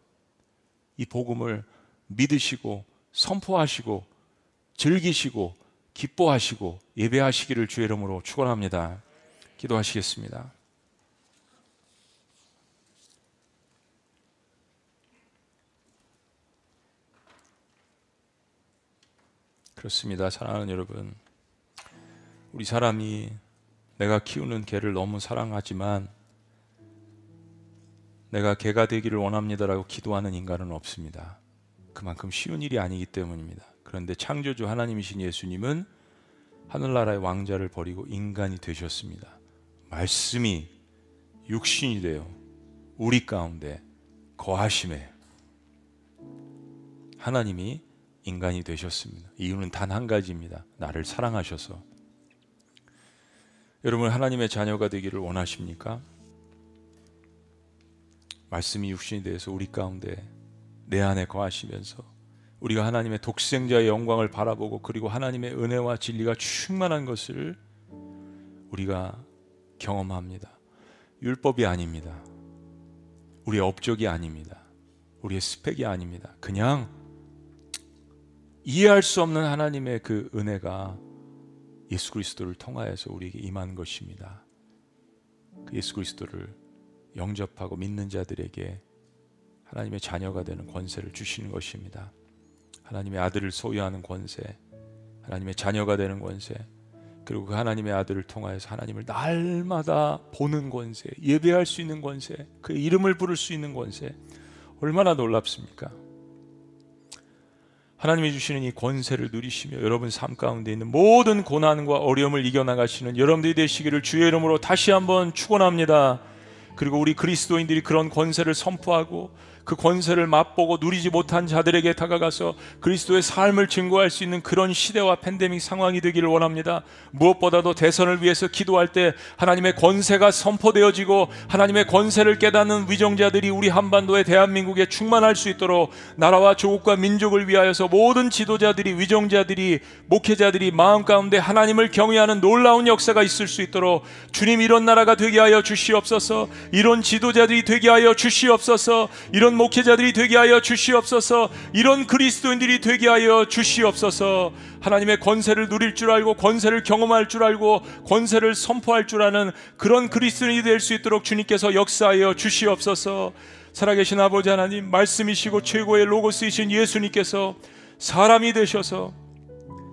이 복음을 믿으시고 선포하시고 즐기시고 기뻐하시고 예배하시기를 주의 이름으로 축원합니다. 기도하시겠습니다. 그렇습니다. 사랑하는 여러분. 우리 사람이 내가 키우는 개를 너무 사랑하지만 내가 개가 되기를 원합니다라고 기도하는 인간은 없습니다. 그만큼 쉬운 일이 아니기 때문입니다. 그런데 창조주 하나님이신 예수님은 하늘나라의 왕자를 버리고 인간이 되셨습니다. 말씀이 육신이 되어 우리 가운데 거하심에 하나님이 인간이 되셨습니다. 이유는 단 한 가지입니다. 나를 사랑하셔서. 여러분 하나님의 자녀가 되기를 원하십니까? 말씀이 육신이 되어서 우리 가운데 내 안에 거하시면서 우리가 하나님의 독생자의 영광을 바라보고 그리고 하나님의 은혜와 진리가 충만한 것을 우리가 경험합니다. 율법이 아닙니다. 우리의 업적이 아닙니다. 우리의 스펙이 아닙니다. 그냥 이해할 수 없는 하나님의 그 은혜가 예수 그리스도를 통하여서 우리에게 임한 것입니다. 그 예수 그리스도를 영접하고 믿는 자들에게 하나님의 자녀가 되는 권세를 주시는 것입니다. 하나님의 아들을 소유하는 권세, 하나님의 자녀가 되는 권세, 그리고 그 하나님의 아들을 통하여서 하나님을 날마다 보는 권세, 예배할 수 있는 권세, 그 이름을 부를 수 있는 권세, 얼마나 놀랍습니까? 하나님이 주시는 이 권세를 누리시며 여러분 삶 가운데 있는 모든 고난과 어려움을 이겨나가시는 여러분들이 되시기를 주의 이름으로 다시 한번 축원합니다. 그리고 우리 그리스도인들이 그런 권세를 선포하고 그 권세를 맛보고 누리지 못한 자들에게 다가가서 그리스도의 삶을 증거할 수 있는 그런 시대와 팬데믹 상황이 되기를 원합니다. 무엇보다도 대선을 위해서 기도할 때 하나님의 권세가 선포되어지고 하나님의 권세를 깨닫는 위정자들이 우리 한반도의 대한민국에 충만할 수 있도록 나라와 조국과 민족을 위하여서 모든 지도자들이 위정자들이 목회자들이 마음 가운데 하나님을 경외하는 놀라운 역사가 있을 수 있도록 주님 이런 나라가 되게 하여 주시옵소서 이런 지도자들이 되게 하여 주시옵소서 이런 목회자들이 되게 하여 주시옵소서. 이런 그리스도인들이 되게 하여 주시옵소서. 하나님의 권세를 누릴 줄 알고 권세를 경험할 줄 알고 권세를 선포할 줄 아는 그런 그리스도인이 될 수 있도록 주님께서 역사하여 주시옵소서. 살아계신 아버지 하나님 말씀이시고 최고의 로고스이신 예수님께서 사람이 되셔서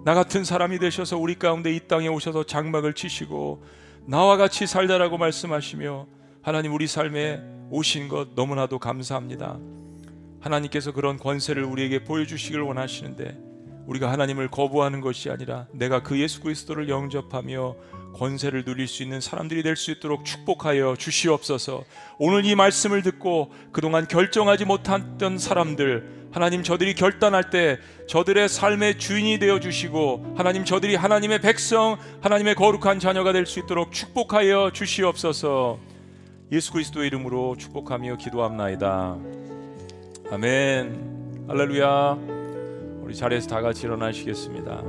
나 같은 사람이 되셔서 우리 가운데 이 땅에 오셔서 장막을 치시고 나와 같이 살자라고 말씀하시며 하나님 우리 삶에 오신 것 너무나도 감사합니다. 하나님께서 그런 권세를 우리에게 보여주시길 원하시는데 우리가 하나님을 거부하는 것이 아니라 내가 그 예수 그리스도를 영접하며 권세를 누릴 수 있는 사람들이 될 수 있도록 축복하여 주시옵소서. 오늘 이 말씀을 듣고 그동안 결정하지 못했던 사람들 하나님 저들이 결단할 때 저들의 삶의 주인이 되어 주시고 하나님 저들이 하나님의 백성 하나님의 거룩한 자녀가 될 수 있도록 축복하여 주시옵소서. 예수 그리스도의 이름으로 축복하며 기도합나이다. 아멘. 할렐루야. 우리 자리에서 다 같이 일어나시겠습니다.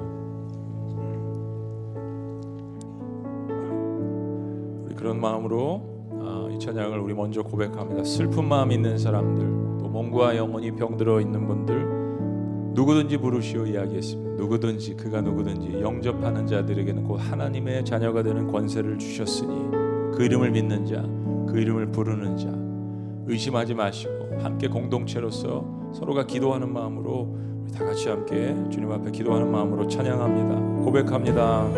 우리 그런 마음으로 아, 이 찬양을 우리 먼저 고백합니다. 슬픈 마음 있는 사람들, 또 몸과 영혼이 병들어 있는 분들 누구든지 부르시오 이야기했습니다. 누구든지 그가 누구든지 영접하는 자들에게는 곧 하나님의 자녀가 되는 권세를 주셨으니 그 이름을 믿는 자 그 이름을 부르는 자 의심하지 마시고 함께 공동체로서 서로가 기도하는 마음으로 우리 다 같이 함께 주님 앞에 기도하는 마음으로 찬양합니다. 고백합니다.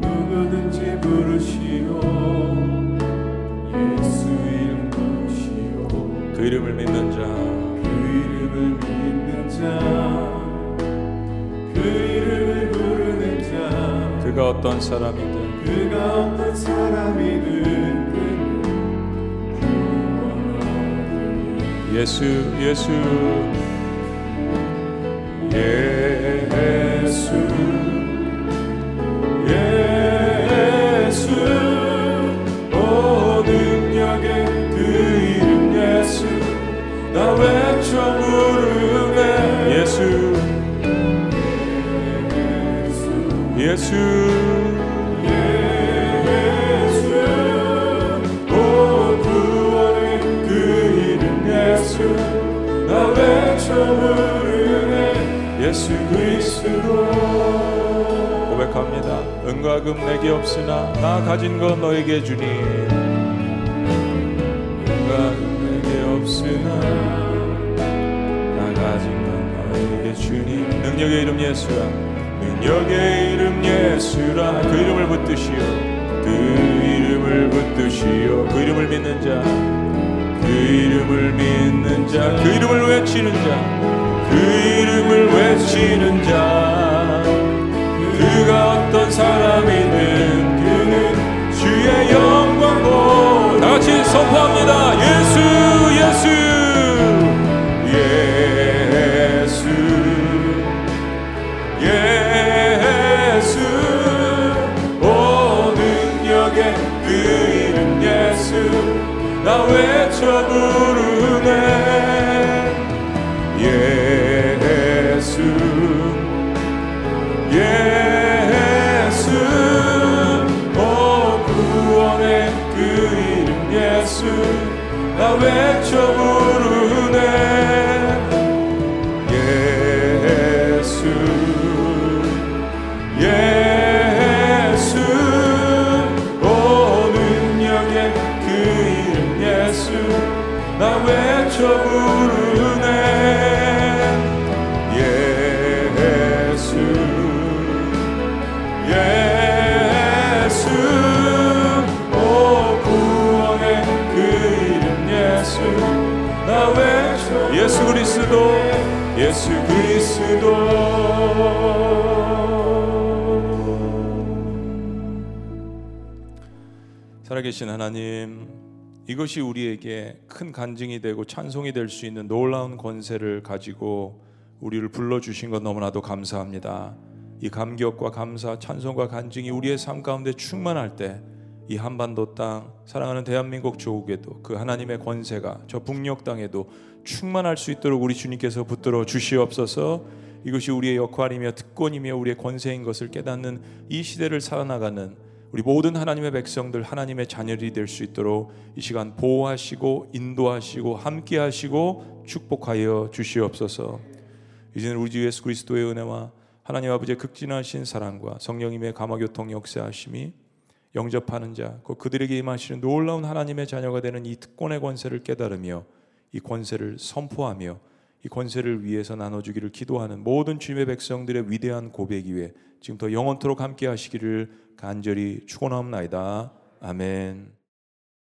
누구든지 부르시오 예수 이름 부르시오 그 이름을 믿는 자그 이름을 믿는 자 그가 어떤 사람이든 그가 어떤 사람이든 예수 예수. 예수 예수. 예수 오 구원의 그 이름 예수 나 외쳐 부르네 예수 그리스도 고백합니다. 은과 금 내게 없으나 나 가진 것 너에게 주니. 은과 금 내게 없으나 나 가진 건 너에게 주니. 능력의 이름 예수라 능력의 이름 예수라. 그 이름을 붙드시오. 그 이름을 붙드시오. 그 이름을 믿는 자. 그 이름을 믿는 자. 그 이름을 외치는 자. 그 이름을 외치는 자. 그가 어떤 사람이든 그는 주의 영광 보다 다 같이 선포합니다. 예수 예수 나 외쳐 부르네. 예수 예수. 오 구원의 그 이름 예수. 나 외쳐 부르네. 예수 외쳐 부르네. 예수 예수. 오 구원의 그 이름 예수. 나 외쳐 예수 그리스도 예수 그리스도. 살아계신 하나님 이것이 우리에게 큰 간증이 되고 찬송이 될 수 있는 놀라운 권세를 가지고 우리를 불러주신 것 너무나도 감사합니다. 이 감격과 감사, 찬송과 간증이 우리의 삶 가운데 충만할 때 이 한반도 땅, 사랑하는 대한민국 조국에도 그 하나님의 권세가 저 북녘 땅에도 충만할 수 있도록 우리 주님께서 붙들어 주시옵소서. 이것이 우리의 역할이며 특권이며 우리의 권세인 것을 깨닫는 이 시대를 살아나가는 우리 모든 하나님의 백성들 하나님의 자녀들이 될 수 있도록 이 시간 보호하시고 인도하시고 함께하시고 축복하여 주시옵소서. 이제는 우리 주 예수 그리스도의 은혜와 하나님 아버지의 극진하신 사랑과 성령님의 감화교통 역사하심이 영접하는 자, 곧 그들에게 임하시는 놀라운 하나님의 자녀가 되는 이 특권의 권세를 깨달으며 이 권세를 선포하며 이 권세를 위해서 나눠주기를 기도하는 모든 주님의 백성들의 위대한 고백 위에 지금부터 영원토록 함께 하시기를 간절히 축원하옵나이다. 아멘.